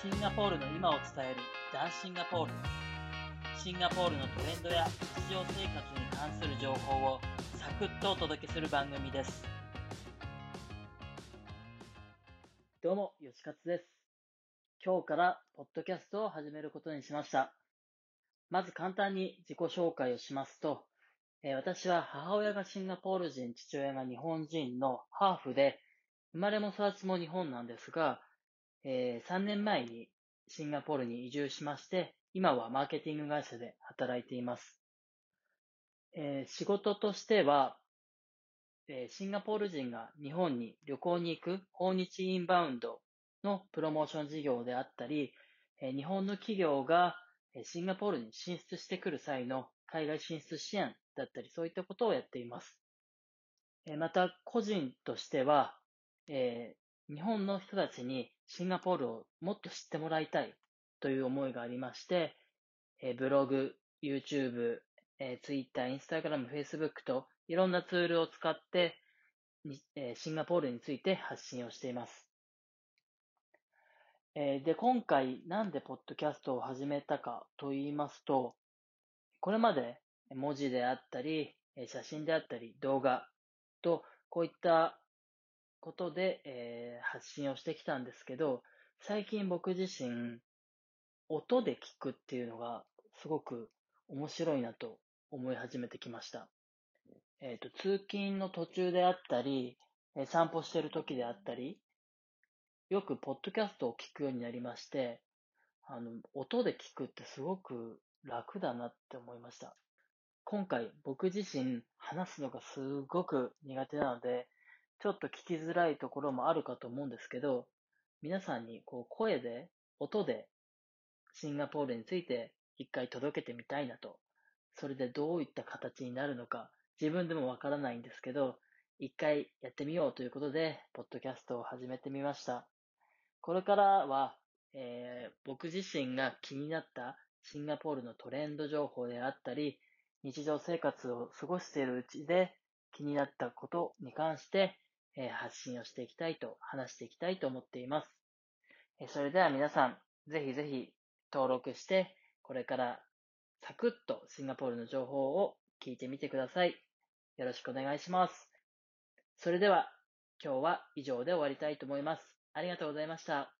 シンガポールの今を伝えるダンシンガポール。シンガポールのトレンドや日常生活に関する情報をサクッとお届けする番組です。どうも、吉勝です。今日からポッドキャストを始めることにしました。まず簡単に自己紹介をしますと、えー、私は母親がシンガポール人、父親が日本人のハーフで、生まれも育ちも日本なんですが、えー、3年前にシンガポールに移住しまして、今はマーケティング会社で働いています。えー、仕事としては、えー、シンガポール人が日本に旅行に行く訪日インバウンドのプロモーション事業であったり、えー、日本の企業がシンガポールに進出してくる際の海外進出支援だったり、そういったことをやっています。また、個人としては、えー、日本の人たちにシンガポールをもっと知ってもらいたいという思いがありまして、えブログ、YouTube、え Twitter、Instagram、Facebook といろんなツールを使って、えシンガポールについて発信をしています。えで、今回なんでポッドキャストを始めたかと言いますと、これまで文字であったり、写真であったり、動画と、こういったことで、えー、発信をしてきたんですけど、最近僕自身、音で聞くっていうのがすごく面白いなと思い始めてきました。えっ、ー、と、通勤の途中であったり、散歩してる時であったり、よくポッドキャストを聞くようになりまして、あの、音で聞くってすごく楽だなって思いました。今回僕自身話すのがすごく苦手なので、ちょっと聞きづらいところもあるかと思うんですけど、皆さんにこう声で、音でシンガポールについて一回届けてみたいなと。それでどういった形になるのか、自分でもわからないんですけど、一回やってみようということで、ポッドキャストを始めてみました。これからは、えー、僕自身が気になったシンガポールのトレンド情報であったり、日常生活を過ごしているうちで気になったことに関して、え発信をしていきたいと、話していきたいと思っています。えそれでは皆さん、ぜひぜひ登録して、これからサクッとシンガポールの情報を聞いてみてください。よろしくお願いします。それでは、今日は以上で終わりたいと思います。ありがとうございました。